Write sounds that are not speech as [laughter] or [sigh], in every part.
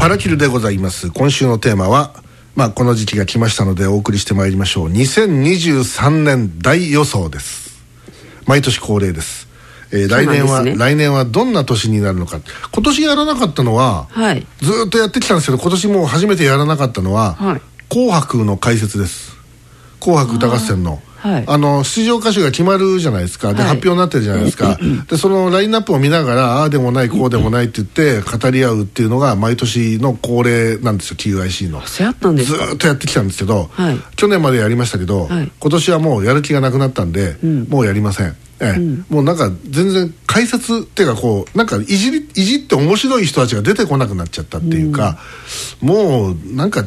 パラキルでございます。今週のテーマはまあこの時期が来ましたのでお送りしてまいりましょう。2023年大予想です。毎年恒例です。えー、来年は、ね、来年はどんな年になるのか。今年やらなかったのは、はい、ずっとやってきたんですけど今年もう初めてやらなかったのは「はい、紅白」の解説です「紅白歌合戦の」はい、あの出場歌手が決まるじゃないですか。で、はい、発表になってるじゃないですか、でそのラインナップを見ながらああでもないこうでもないって言って語り合うっていうのが毎年の恒例なんですよ QIC の。ずっとやってきたんですけど、はい、去年までやりましたけど、今年はもうやる気がなくなったんで、うん、もうやりません。ええ、うん、もうなんか全然解説っていうかこうなんかいじりいじって面白い人たちが出てこなくなっちゃったっていうか、うん、もうなんか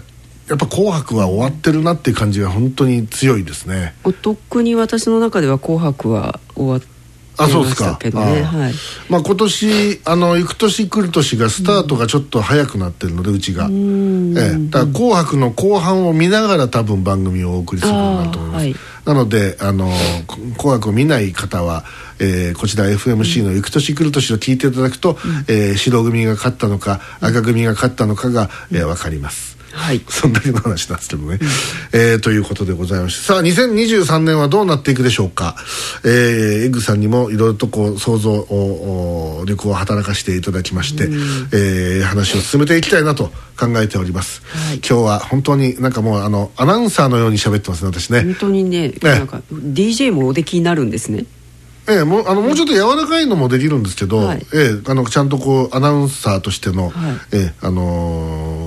やっぱ「紅白」は終わってるなっていう感じが本当に強いですね。お得に私の中では「紅白」は終わってあそうですか、ね、はい、まあ今年あの行く年来る年がスタートがちょっと早くなってるのでうちが、ええ、だから「紅白」の後半を見ながら多分番組をお送りするなと思います、はい、なのであの「紅白」を見ない方は、えー、こちら FMC の「行く年来る年」を聞いていただくと、うん、えー、白組が勝ったのか赤組が勝ったのかが、えー、分かりますはい、そんだけの話なんですけどね、うん、えー、ということでございまして。さあ2023年はどうなっていくでしょうか、えー、エッグさんにもいろいろとこう想像力を働かせていただきまして、うん、えー、話を進めていきたいなと考えております、はい、今日は本当になんかもうあのアナウンサーのように喋ってますね私ね。本当にねねなんか DJ もおできになるんですね。ええ、もうあのもうちょっと柔らかいのもできるんですけど、はい、ええ、あのちゃんとこうアナウンサーとしての、はい、ええ、あのー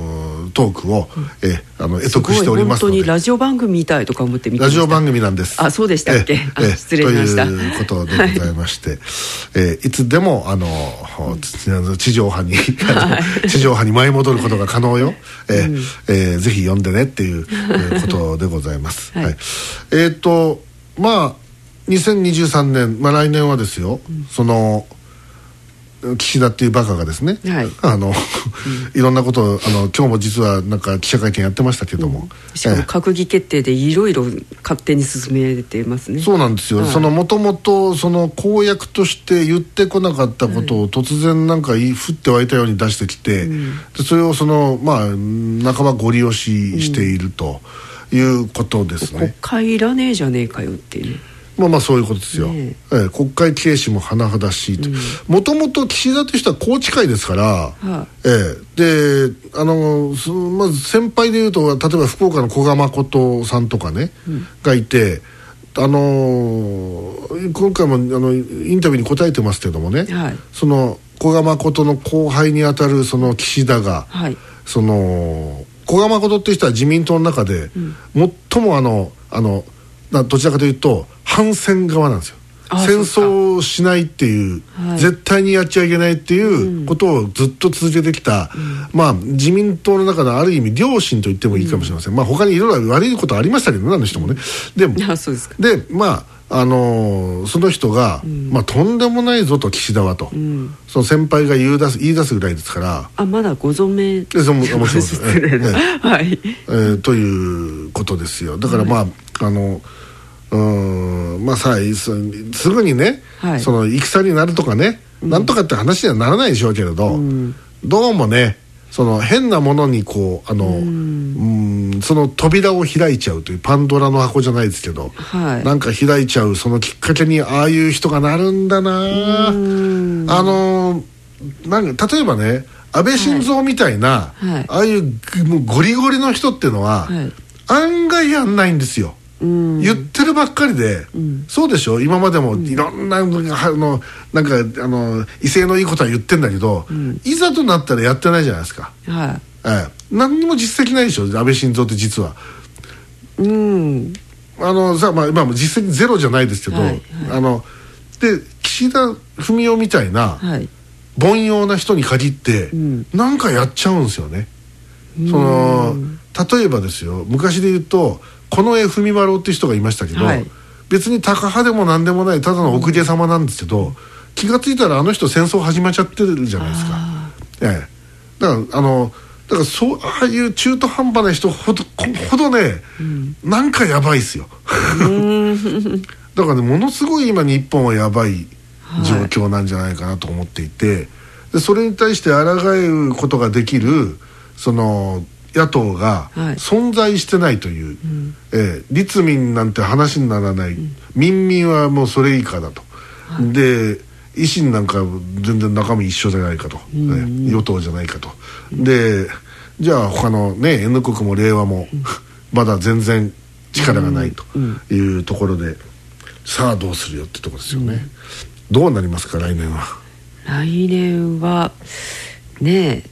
トークを、えあの得得しております本当にラジオ番組みたいとか思ってみラジオ番組なんです。あそうでしたっけ？え失礼しました。ということでございまして、はい。えいつでもあの地上波に地上波に舞い戻ることが可能よ、えーえー、ぜひ読んでねっていう [laughs] ことでございます、はい、えっ、とまあ2023年、まあ、来年はですよ、うん、その岸田っていうバカがですね、はい、あの、うん、いろんなことをあの今日も実はなんか記者会見やってましたけども、うん、しかも閣議決定でいろいろ勝手に進めてますね。そうなんですよ、はい、そのもともとその公約として言ってこなかったことを突然なんか降って湧いたように出してきて、うん、でそれをそのまあ半ばご利用ししているということですね、国会いらねえじゃねえかよっていうまあまあそういうことですよ、ねえ。え、国会軽視も甚だしいもともと岸田という人は宏池会ですから、はあ、ええ、であのまず先輩でいうと例えば福岡の古賀誠さんとかね、うん、がいてあの今回もあのインタビューに答えてますけどもね、はい、その古賀誠の後輩にあたるその岸田が、はい、その古賀誠っていう人は自民党の中で、うん、最もあのあのどちらかというと反戦側なんですよ。戦争をしないっていう、はい、絶対にやっちゃいけないっていうことをずっと続けてきた、うん、まあ自民党の中のある意味良心と言ってもいいかもしれません、うん、まあ他にいろいろ悪いことありましたけどねあの人もね。でもでまああのー、その人が、うん、まあ、とんでもないぞと岸田はと、うん、その先輩が言い出す言い出すぐらいですから。あまだご存命でそもちろんです。ね、はい、えー、ということですよ。だからまあ、はい、あのうん。まあさすぐにね、はい、その戦になるとかね、うん、なんとかって話にはならないでしょうけれど、うん、どうもねその変なものにこうあのうん。その扉を開いちゃうというパンドラの箱じゃないですけど、はい、なんか開いちゃうそのきっかけにああいう人がなるんだな。あのなんか例えばね安倍晋三みたいな、はいはい、ああいうゴリゴリの人っていうのは、案外やんないんですよ。言ってるばっかりで、うん、そうでしょ？今までもいろんな、うん、あのなんかあの威勢のいいことは言ってんだけど、うん、いざとなったらやってないじゃないですか、はい。ええ、何にも実績ないでしょ？安倍晋三って実は。うん。あのさまあ、まあ、実績ゼロじゃないですけど、はいはい、あので岸田文雄みたいな、はい、凡庸な人に限って、うん、なんかやっちゃうんですよね。その例えばですよ。昔で言うとこの絵文丸っていう人がいましたけど、はい、別にタカ派でも何でもないただの奥家様なんですけど、気が付いたらあの人戦争始まっちゃってるじゃないですか。ええ、だからあのだからそうああいう中途半端な人ほどほどね、うん、なんかやばいっすよ。[laughs] だからねものすごい今日本はやばい状況なんじゃないかなと思っていて。でそれに対して抗うことができるその野党が存在してないという、はいえー、立民なんて話にならない、うん、民民はもうそれ以下だと、はい、で維新なんか全然中身一緒じゃないかと、うん。うん、与党じゃないかと、うん、でじゃあ他のね N 国も令和も、うん、[laughs] まだ全然力がないというところで、さあどうするよってとこですよね、どうなりますか来年は。来年はね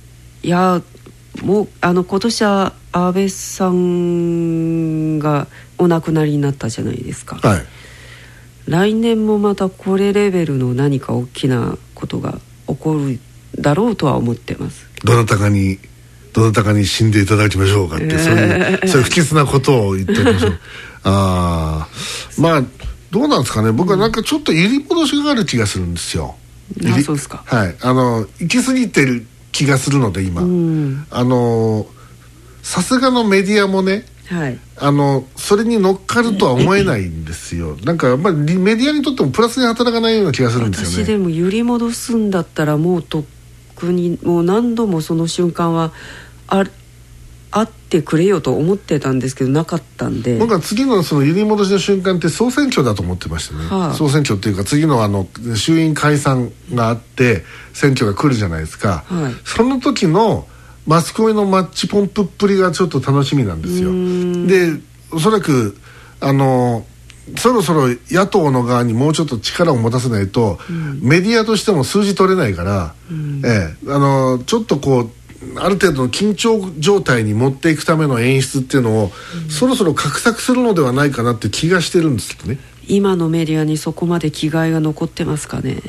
えいやもうあの今年は安倍さんがお亡くなりになったじゃないですか、はい、来年もまたこれレベルの何か大きなことが起こるだろうとは思ってます。どなたかにどなたかに死んでいただきましょうかって、えー、そういうそういう不吉なことを言っておりましょう。[laughs] ああまあどうなんですかね。僕はなんかちょっと揺り戻しがある気がするんですよ、あそうですか。はい。あの行き過ぎてる気がするので今、うん、あのさすがのメディアもね、はい、あのそれに乗っかるとは思えないんですよ。なんかやっぱりメディアにとってもプラスに働かないような気がするんですよね。私でも揺り戻すんだったらもうとっくにもう何度もその瞬間はああってくれよと思ってたんですけどなかったんで。僕は次のその揺り戻しの瞬間って総選挙だと思ってましたね、はあ、総選挙っていうか次のあの衆院解散があって選挙が来るじゃないですか、はい、その時のマスコミのマッチポンプっぷりがちょっと楽しみなんですよ。でおそらくあのそろそろ野党の側にもうちょっと力を持たせないと、うん、メディアとしても数字取れないから、うん、ええ、あのちょっとこうある程度の緊張状態に持っていくための演出っていうのを、うん、そろそろ画策するのではないかなって気がしてるんですけどね。今のメディアにそこまで気概が残ってますかね。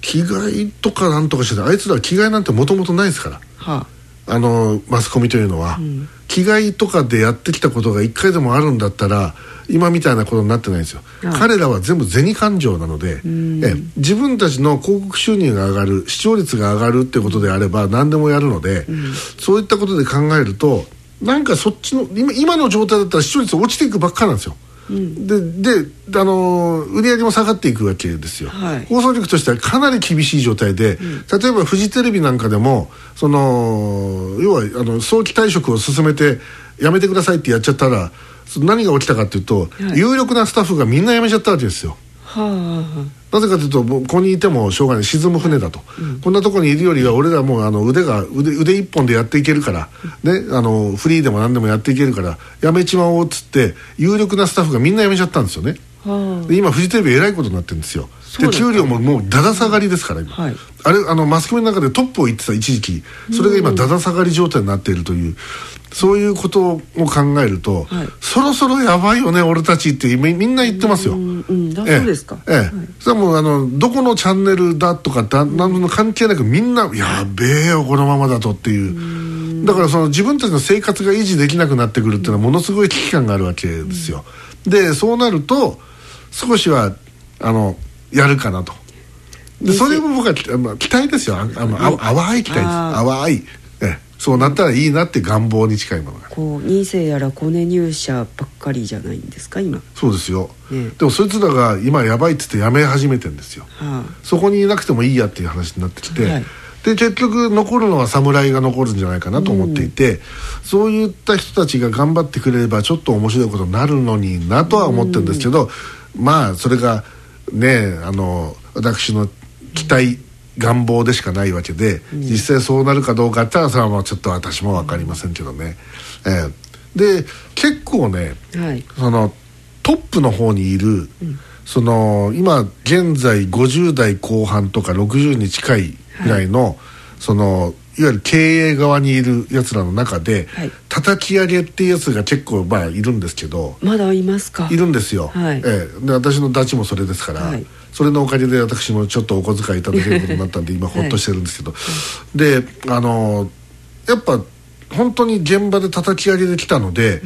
気概とかなんとかしてあいつらは気概なんてもともとないですから、はあ、あのマスコミというのは、うん、気概とかでやってきたことが一回でもあるんだったら今みたいなことになってないんですよ、はい、彼らは全部銭感情なので、え自分たちの広告収入が上がる視聴率が上がるってことであれば何でもやるので、うん、そういったことで考えるとなんかそっちの今今の状態だったら視聴率落ちていくばっかなんですよ。うん、でで、あのー、売り上げも下がっていくわけですよ、はい、放送局としてはかなり厳しい状態で、うん、例えばフジテレビなんかでもその要はあの早期退職を進めてやめてくださいってやっちゃったら何が起きたかっていうと、はい、有力なスタッフがみんな辞めちゃったわけですよ。はあ、なぜかというとここにいてもしょうがない。沈む船だと、うん、こんなところにいるよりは俺らもうあの腕が腕腕一本でやっていけるから、ね、あのフリーでも何でもやっていけるからやめちまおうっつって有力なスタッフがみんな辞めちゃったんですよね。はあ、今フジテレビえらいことになってるんですよ。で給料ももうだだ下がりですから今、はい、あれあのマスコミの中でトップを言ってた一時期。それが今だだ下がり状態になっているというそういうことを考えると、はい、そろそろやばいよね俺たちってみんな言ってますよ。うんうん、そうですか。ええ、はい、それはもうあのどこのチャンネルだとかだ何の関係なくみんなやべえよこのままだとっていう。だからその自分たちの生活が維持できなくなってくるっていうのはものすごい危機感があるわけですよ。でそうなると少しはあのやるかなと。でそれも僕は期待ですよ。あの淡い期待です。淡いそうなったらいいなって願望に近いものが。こう2世やらコネ入社ばっかりじゃないんですか今？そうですよ、ね、でもそいつらが今やばいっつってやめ始めてるんですよ、はあ、そこにいなくてもいいやっていう話になってきて、はい、で結局残るのは侍が残るんじゃないかなと思っていて、うん、そういった人たちが頑張ってくれればちょっと面白いことになるのになとは思ってるんですけど、うん、まあそれがねあの私の期待願望でしかないわけで、うん、実際そうなるかどうかってのはそれはちょっと私も分かりませんけどね、えー、で結構ね、はい、そのトップの方にいる、うん、その今現在50代後半とか60に近いぐらいの、はい、そのいわゆる経営側にいるやつらの中で、はい、叩き上げっていうやつが結構まあいるんですけどまだいますか。いるんですよ、はい、ええ、で私のダチもそれですから、はい、それのおかげで私もちょっとお小遣いいただけることになったんで [laughs] 今ほっとしてるんですけど、であのやっぱ本当に現場で叩き上げできたので、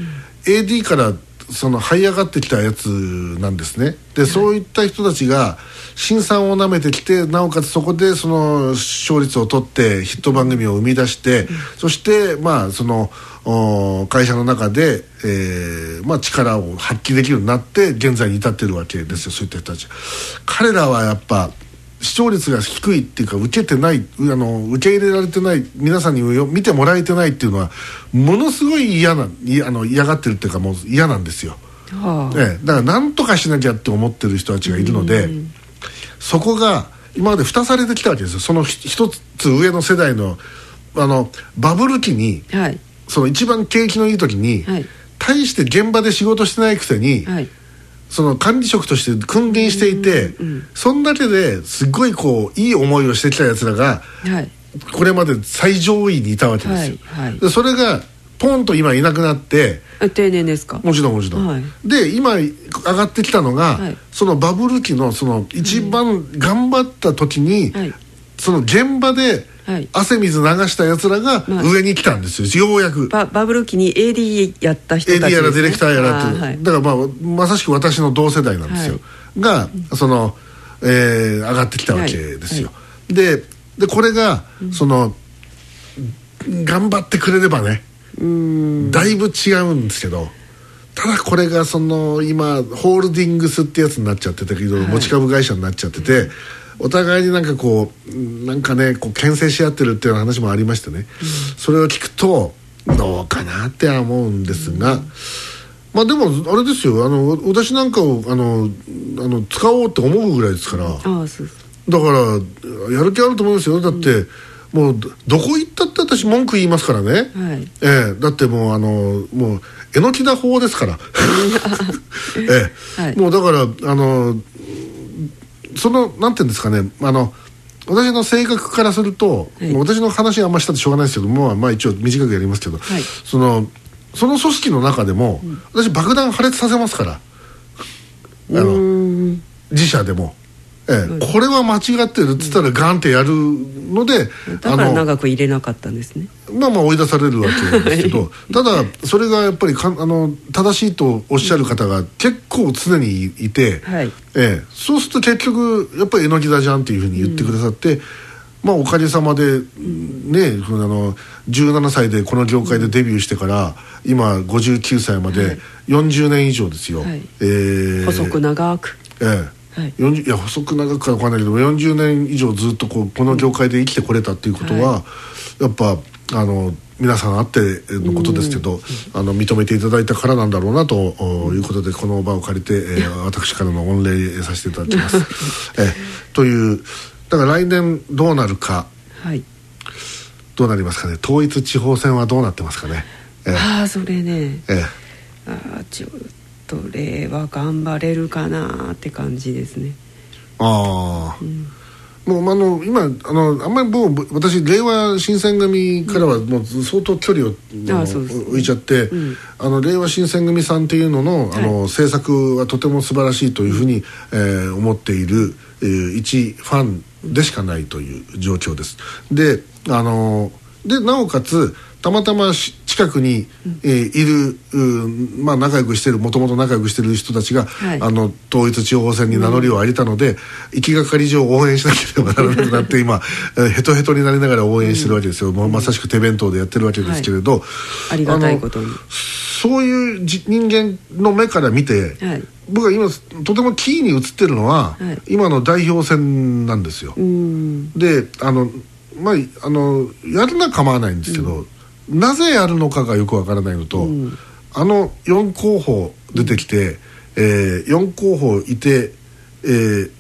うん、AD からその這い上がってきたやつなんですね。で、そういった人たちが辛酸をなめてきてなおかつそこでその勝率を取ってヒット番組を生み出して、うん、そしてまあその会社の中で、えーまあ、力を発揮できるようになって現在に至ってるわけですよそういった人たち。彼らはやっぱ視聴率が低いっていうか受けてないあの受け入れられてない皆さんに見てもらえてないっていうのはものすごい嫌なあの嫌がってるっていうかもう嫌なんですよ、はあ、ええ、だから何とかしなきゃって思ってる人たちがいるのでそこが今まで蓋されてきたわけですよ。その一つ上の世代のあのバブル期に、はい、その一番景気のいい時に、はい、大して現場で仕事してないくせに、はい。その管理職として君臨していて、うんうん、そんだけですごいこういい思いをしてきたやつらが、はい、これまで最上位にいたわけですよ。でそれがポンと今いなくなって定年ですか？もちろんもちろん、はい、で今上がってきたのが、はい、そのバブル期のその一番頑張った時に、はい、その現場で汗水流したやつらが上に来たんですよ、ようやく。ババブル期に AD やった人たち、ね、AD やらディレクターやらって、はい、だからまあまさしく私の同世代なんですよ、がその、えー、上がってきたわけですよ、ででこれが、その頑張ってくれればねだいぶ違うんですけどただこれがその今ホールディングスってやつになっちゃってていろい。ろ持ち株会社になっちゃってて、お互いになんかこうなんかねこう牽制し合ってるっていう話もありましてね、うん、それを聞くとどうかなって思うんですが、うん、まあでもあれですよ。あの私なんかをあのあの使おうって思うぐらいですから。だからやる気あると思いますよ。だって、うんもうどこ行ったって私文句言いますからね、はい、えー、だってもうあのもう榎木田法ですから。[laughs] ええ、はい、もうだからあのそのなんていうんですかね。あの私の性格からすると、はい、私の話あんましたってしょうがないですけども、まあ、一応短くやりますけど、はい、そのその組織の中でも、うん、私爆弾破裂させますから。あの自社でも。ええ、これは間違ってるっつったらガンってやるので、だから長く入れなかったんですね。まあまあ追い出されるわけですけど、はい、ただそれがやっぱりかあの正しいとおっしゃる方が結構常にいて、はい、ええ、そうすると結局やっぱり榎木だじゃんっていうふうに言ってくださって、うん、まあおかげさまでねあの17歳でこの業界でデビューしてから、今59歳まで40年以上ですよ、はい、えー、細く長く。ええはい、いや細く長くか分かんないけど40年以上ずっとこうこの業界で生きてこれたっていうことは、はい、やっぱあの皆さんあってのことですけど、あの認めていただいたからなんだろうなということでこの場を借りて、えー、私からの御礼させていただきます。[laughs] えというだから来年どうなるか、はい、どうなりますかね。統一地方選はどうなってますかね。えー、ああそれね。えー、ああちょそれは頑張れるかなって感じですね。ああ、うん、もうあの今あのあんまりもう私令和新選組からはもう相当距離を、うん、置いちゃって、うん、あの令和新選組さんっていうののあの、はい、政策はとても素晴らしいというふうに、えー、思っている、えー、一ファンでしかないという状況です。であのでなおかつたまたま近くに、えー、いる、まあ、仲良くしてるもともと仲良くしてる人たちが、はい、あの統一地方選に名乗りを上げたので、うん、行きがかり上応援しなければならなくなって今 [laughs] ヘトヘトになりながら応援してるわけですよ、うん、まさしく手弁当でやってるわけですけれど、はい、ありがたいことに。そういう人間の目から見て、はい、僕は今とてもキーに映ってるのは、今の代表選なんですよ。であのまあ、あのやるのは構わないんですけど、なぜやるのかがよくわからないのと、うん、あの4候補出てきて、えー、4候補いて、えー、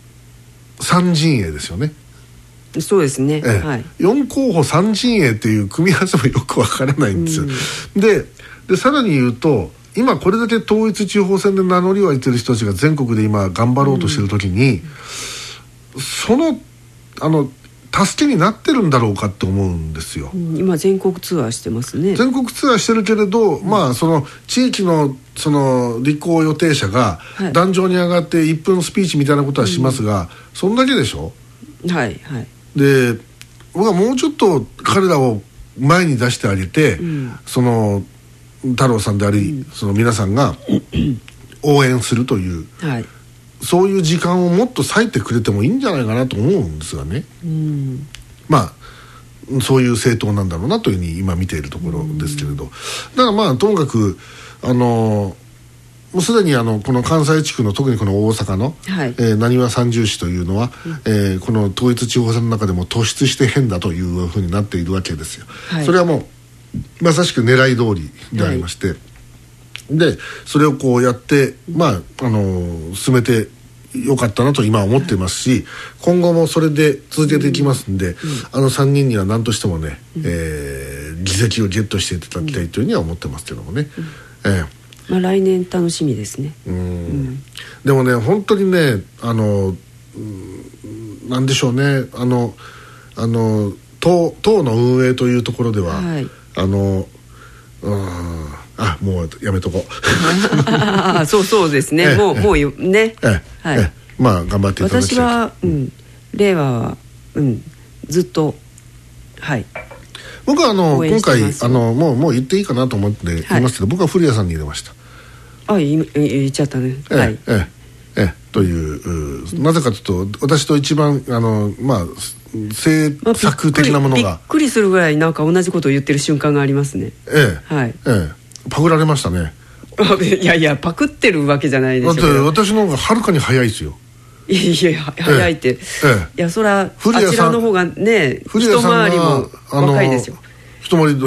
3陣営ですよね。そうですね、えーはい、4候補3陣営っていう組み合わせもよくわからないんですよ。うん、ででさらに言うと今これだけ統一地方選で名乗りを上げてる人たちが全国で今頑張ろうとしてる時に、うん、そのあの助けになってるんだろうかって思うんですよ、うん、今全国ツアーしてますね。全国ツアーしてるけれど、うん、まあその地域のその立候補予定者が壇上に上がって1分スピーチみたいなことはしますが、そんだけでしょ？はいはい。で僕はもうちょっと彼らを前に出してあげて、その太郎さんであり、その皆さんが [clears throat] 応援するという、はいそういう時間をもっと割いてくれてもいいんじゃないかなと思うんですがね、うん、まあそういう政党なんだろうなというふうに今見ているところですけれど、だからまあともかくあのもうすでにあのこの関西地区の特にこの大阪のなにえー、三重市というのは、うん、えー、この統一地方選の中でも突出して変だというふうになっているわけですよ。はい、それはもうまさしく狙い通りでありまして、はい、でそれをこうやってまああの進めてよかったなと今思ってますし、今後もそれで続けていきますんで、うん、あの3人には何としてもね、うん、えー、議席をゲットしていただきたいというふうには思ってますけどもね。うん、えーまあ、来年楽しみですね。うん、でもね本当にねあのなんでしょうね。あのあの党党の運営というところでは、はい、あのうんあもうやめとこう。[laughs] そうそうですね。もうもうね。はい、まあ頑張っていただきたい。私は、うん、令和は、うん、ずっとはい。僕はあの今回あのもうもう言っていいかなと思って言いますけど、はい、僕は古谷さんに入れました。あ言言っちゃったね。ええ、はい、えええというなぜかというと私と一番あのまあ制作的なものが、まあ、びっくりするぐらいなんか同じことを言ってる瞬間がありますね。ええ。はい。ええパクられましたね。[laughs] いやいやパクってるわけじゃないでしょだって私の方がはるかに早いですよ。いやいや早いって、ええ、いやそらあちらの方がね一回りも若いですよ一回りで、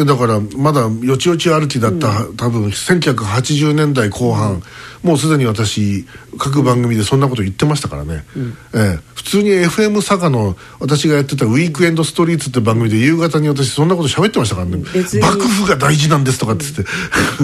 うん、だからまだよちよち歩きだった、うん、多分1980年代後半、うんもうすでに私各番組でそんなこと言ってましたからね、うん、えー、普通に FM 佐賀の私がやってた「ウィークエンドストリート」って番組で夕方に私そんなこと喋ってましたからね。幕府が大事なんですとかっつって、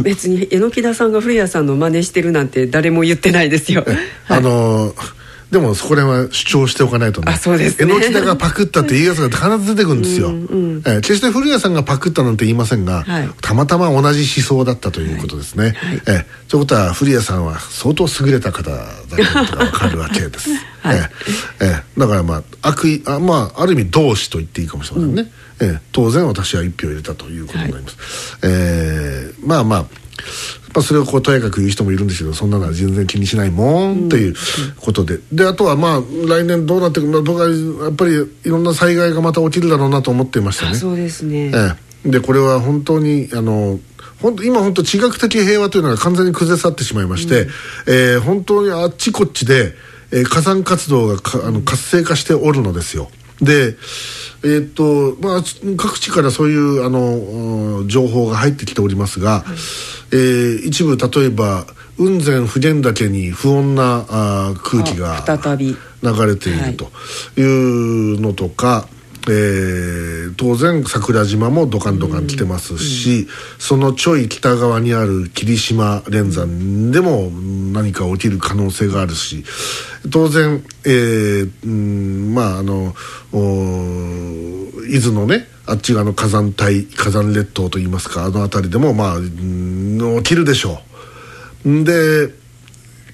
別に榎田さんが古谷さんの真似してるなんて誰も言ってないですよ、あのーでもそこら辺は主張しておかないとね。あそうです、ね、榎田がパクったって言いやつが必ず出てくるんですよ、うんうん、えー、決して古谷さんがパクったなんて言いませんが、はい、たまたま同じ思想だったということですね、はい。はい、えー、ということは古谷さんは相当優れた方だということが分かるわけです、[laughs] はい、えー、えー、だからまあ悪意あまあある意味同志と言っていいかもしれませんね、うん、えー、当然私は一票入れたということになります、はい、えー、まあまあまあ、それをこうとやかく言う人もいるんですけどそんなのは全然気にしないもんということで、であとはまあ来年どうなっていくか僕はやっぱりいろんな災害がまた起きるだろうなと思っていましたね。そうですね、ええ、でこれは本当にあの本当今本当地学的平和というのが完全に崩れ去ってしまいまして、うん、えー、本当にあっちこっちで、えー、火山活動がかあの活性化しておるのですよ。でえー、っとまあ、各地からそういうあの情報が入ってきておりますが、はい。えー、一部例えば雲仙普賢岳に不穏なあ空気が流れているというのとか、えー、当然桜島もドカンドカン来てますし、うん。うん、そのちょい北側にある霧島連山でも何か起きる可能性があるし当然、えー、うんまああの伊豆のねあっち側の火山帯火山列島といいますかあの辺りでもまあ起きるでしょう。で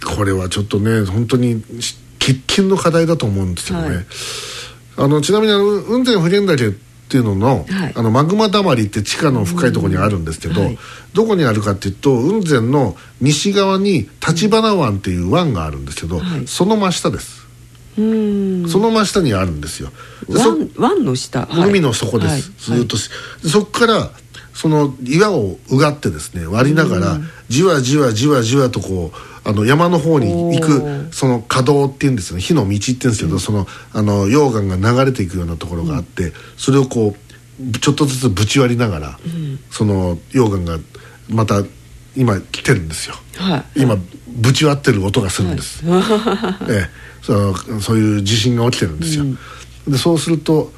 これはちょっとね本当に喫緊の課題だと思うんですよね、はい、あのちなみにあの雲仙普賢岳っていうののはい、あのマグマだまりって地下の深いところにあるんですけど、はい、どこにあるかっていうと雲仙の西側に橘湾っていう湾があるんですけど、はい、その真下です。その真下にあるんですよ。湾湾の下、海の底です、ずっと、そこからその岩をうがってですね割りながらじわじわじわじわとこうあの山の方に行くその稼働っていうんですよね。火の道っていうんですけど、うん、そのあの溶岩が流れていくようなところがあって、うん、それをこうちょっとずつぶち割りながら、うん、その溶岩がまた今来てるんですよ、はい、今ぶち割ってる音がするんです、はい、[laughs] ええ。そのそういう地震が起きてるんですよ、うん、でそうすると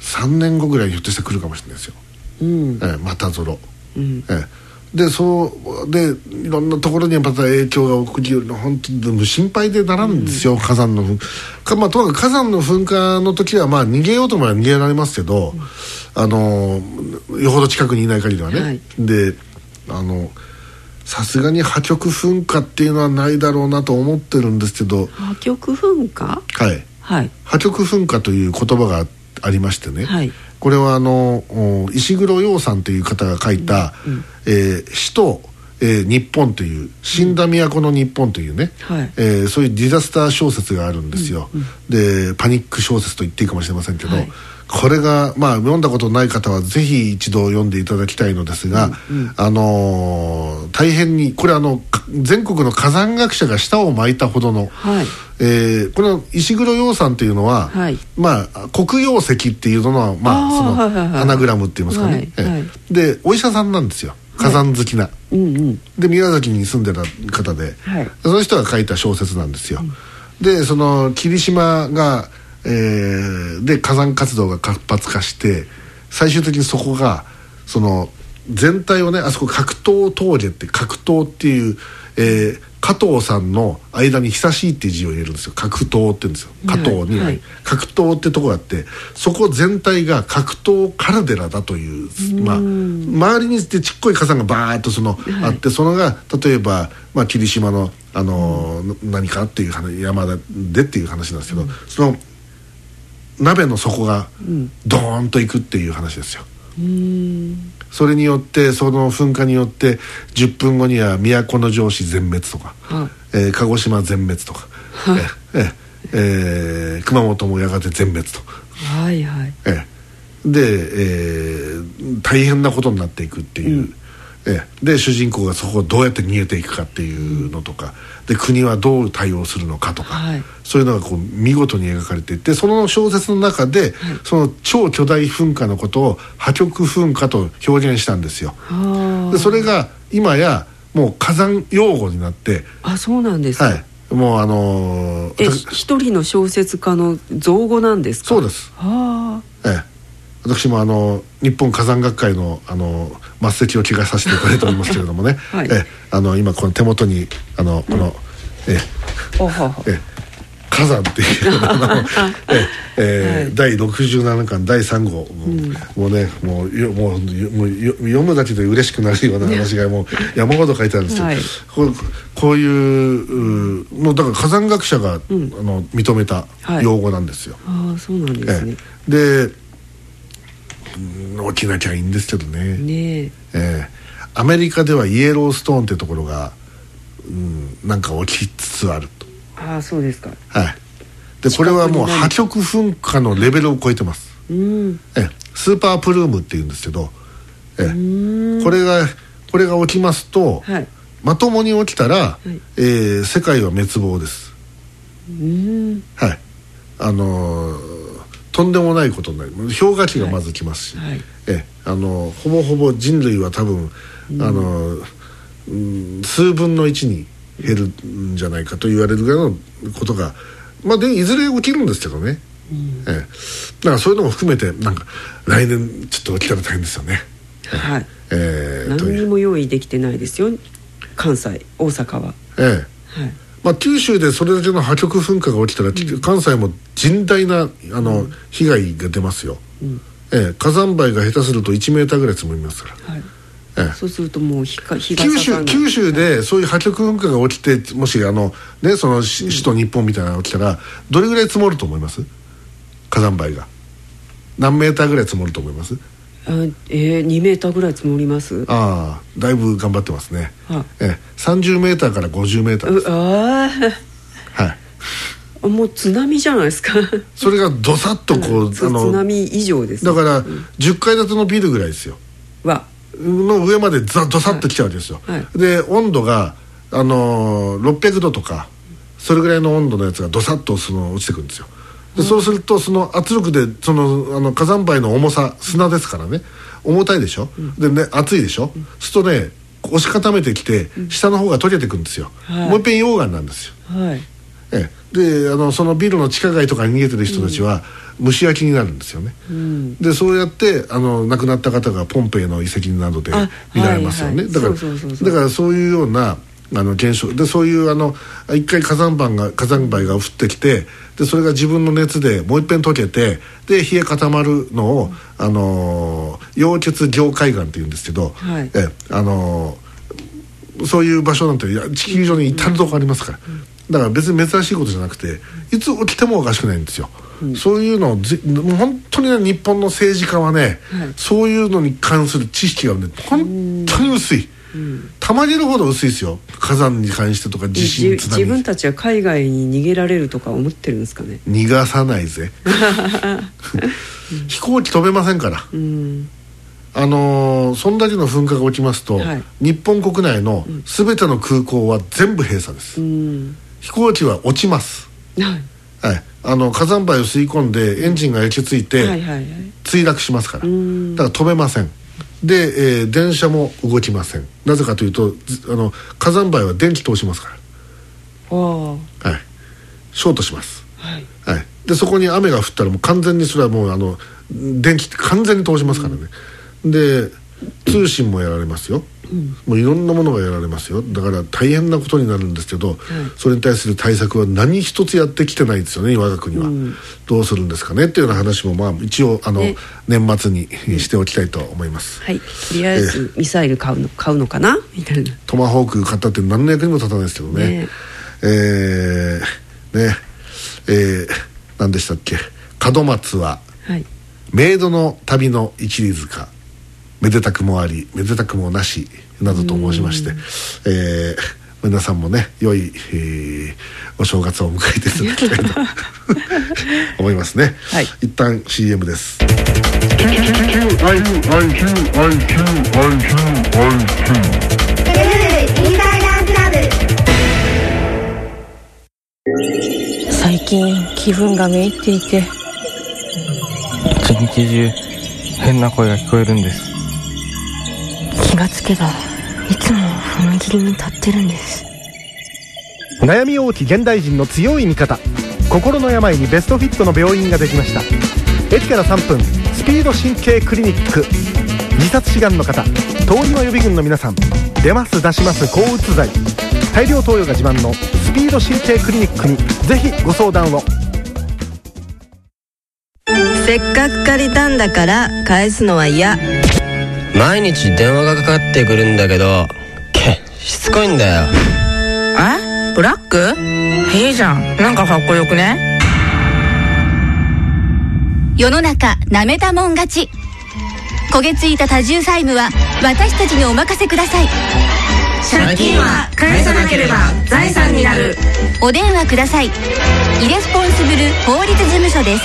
3年後ぐらいにひょっとして来るかもしれないですよ、うん、えまたぞろ、うん、えでそうでいろんなところにまた影響が起きるの本当に心配でならんですよ、うん、火山の噴火、まあ、ともかく火山の噴火の時はまあ逃げようと思えば逃げられますけど、うん、あのよほど近くにいない限りはね、はい、であのさすがに破局噴火っていうのはないだろうなと思ってるんですけど破局噴火？はい、はい、破局噴火という言葉がありましてね、はい、これはあの石黒洋さんという方が書いた「うんうん、えー、死と、えー、日本という死んだ都の日本というね、うん、はい、えー、そういうディザスター小説があるんですよ、うんうん、でパニック小説と言っていいかもしれませんけど、はい、これが、まあ、読んだことない方はぜひ一度読んでいただきたいのですが、うんうん、あのー、大変にこれあの全国の火山学者が舌を巻いたほどの、はい、えー、この石黒洋さんというのは、はい、まあ黒曜石っていうのは、まあ、その、アナグラムって言いますかね、はいはい、でお医者さんなんですよ。火山好きな、はい。うんうん、で宮崎に住んでた方で、はい、その人が書いた小説なんですよ、うん、でその霧島が、えー、で火山活動が活発化して最終的にそこがその全体をねあそこ格闘峠って格闘っていう、えー、加藤さんの間に久しいっていう字を入れるんですよ。格闘って言うんですよ。加藤に、はい、格闘ってとこがあってそこ全体が格闘カルデラだというまあ周りにちっこい火山がバーッとその、あってそのが例えば、まあ、霧島のあのー、何かっていう話山でっていう話なんですけど、うん、その鍋の底がドーンといくっていう話ですよ。それによってその噴火によって10分後には都城市全滅とか、はい、えー、鹿児島全滅とか、はい、ええー、熊本もやがて全滅と。はいはいえー、で、えー、大変なことになっていくっていう。うんえで主人公がそこをどうやって逃げていくかっていうのとか。で国はどう対応するのかとか、はい、そういうのがこう見事に描かれていてその小説の中で、はい、その超巨大噴火のことを破局噴火と表現したんですよ。でそれが今やもう火山用語になって。あそうなんですか、はい、もうあのー、え一人の小説家の造語なんですか？そうです。はあ。ええ私もあの日本火山学会のあの末席を着替えさせていただいておりますけれどもね、[laughs] はい、えあの今この手元にあのこの、うん、ええ。火山っていう [laughs] ええーはい、第67巻第3号、うん、もうねもうもうもう読むだけで嬉しくなるような話がもう山ほど書いてあるんですよ、はい、こうこういううもうだから火山学者が、うん、あの認めた用語なんですよ。ああそうなんですね、えー、で起きなきゃいいんですけどね。ねえ。ー、アメリカではイエローストーンってところが、うん、なんか起きつつあると。ああそうですか。はい。でこれはもう破局噴火のレベルを超えてます、うん、えスーパープルームっていうんですけどえこれがこれが起きますと、はい、まともに起きたら、はい、えー、世界は滅亡です。はい。あのーとんでもないことになり氷河期がまず来ますし、はい。はい、え。あのほぼほぼ人類は多分、うん、あの、うん、数分の1に減るんじゃないかと言われるぐらいのことが、まあ、でいずれ起きるんですけどね、うん、えだからそういうのも含めてなんか来年ちょっと起きたら大変ですよね。はい、えー、何にも用意できてないですよ。関西大阪は。ええ。はいまあ、九州でそれだけの破局噴火が起きたら、うん、関西も甚大なあの、うん、被害が出ますよ、うん、ええ、火山灰が下手すると1メーターぐらい積もりますから、はい。ええ、そうするともう九州九州でそういう破局噴火が起きてもしあの、ね、その首都日本みたいなのが起きたらどれぐらい積もると思います？火山灰が。何メーターぐらい積もると思います？あえー、2メーターぐらい積もります？ああだいぶ頑張ってますね、はえ30メーターから50メーターです。ああはい。もう津波じゃないですか。それがどさっとこう、あの津波以上です、だから、うん、10階建てのビルぐらいですよ。わ。の上までザどさっと来ちゃうわけですよ、はい。はい、で温度があのー、600度とかそれぐらいの温度のやつがどさっとその落ちてくるんですよでそうするとその圧力でそのあの火山灰の重さ砂ですからね。重たいでしょ、うん、でね熱いでしょ、うん、するとね押し固めてきて下の方が溶けてくんですよ、はい、もう一遍溶岩なんですよ、はい、えであのそのビルの地下街とかに逃げてる人たちは、蒸し焼きになるんですよね、うん、でそうやってあの亡くなった方がポンペイの遺跡などで見られますよね、だからだからそういうようなあの現象でそういうあの一回火山灰が火山灰が降ってきてでそれが自分の熱でもう一遍溶けてで冷え固まるのを、あの溶血凝海岸っていうんですけど、はい、えあのそういう場所なんて地球上に至るとこありますから、だから別に珍しいことじゃなくていつ起きてもおかしくないんですよ。うん、そういうのをぜ本当にね日本の政治家はね、はい、そういうのに関する知識がね本当に薄い。うん、たまげるほど薄いですよ。火山に関してとか地震津波自分たちは海外に逃げられるとか思ってるんですかね？逃がさないぜ。飛行機飛べませんから、うん、あのー、そんだけの噴火が起きますと、はい、日本国内の全ての空港は全部閉鎖です、うん、飛行機は落ちます、はい、はい、あの火山灰を吸い込んでエンジンが焼き付いて、墜落しますから。だから飛べませんで、えー、電車も動きません。なぜかというとあの火山灰は電気通しますから。はい。ショートします、はい、はい、でそこに雨が降ったらもう完全にそれはもうあの電気って完全に通しますからね、うん、で通信もやられますよ、うん、もういろんなものがやられますよ。だから大変なことになるんですけど、はい、それに対する対策は何一つやってきてないですよね我が国は、うん、どうするんですかねっていうような話もまあ一応あの、ね、年末にしておきたいと思います、はい、とりあえずミサイル買うの買うのかな？みたいな。トマホーク買ったって何の役にも立たないですけどね。ね。えー、ね。えー、何でしたっけ？門松は、はい、メイドの旅の一里塚。めでたくもありめでたくもなしなどと申しまして、えー、皆さんもね良い、えー、お正月を迎えていただきたいと思いますね、はい、一旦 CM です。最近気分がめいっていて。一日中変な声が聞こえるんです気がつけばいつも踏切に立ってるんです。悩み大き現代人の強い味方。心の病にベストフィットの病院ができました。駅から3分スピード神経クリニック。自殺志願の方。通りの予備軍の皆さん。出ます出します抗うつ剤大量投与が自慢のスピード神経クリニックにぜひご相談を。せっかく借りたんだから返すのは嫌毎日電話がかかってくるんだけどけしつこいんだよ。え？ブラック？いいじゃん。なんかかっこよくね？世の中なめたもん勝ち。焦げついた多重債務は私たちにお任せください。借金は返さなければ財産になる。お電話ください。イレスポンスブル法律事務所です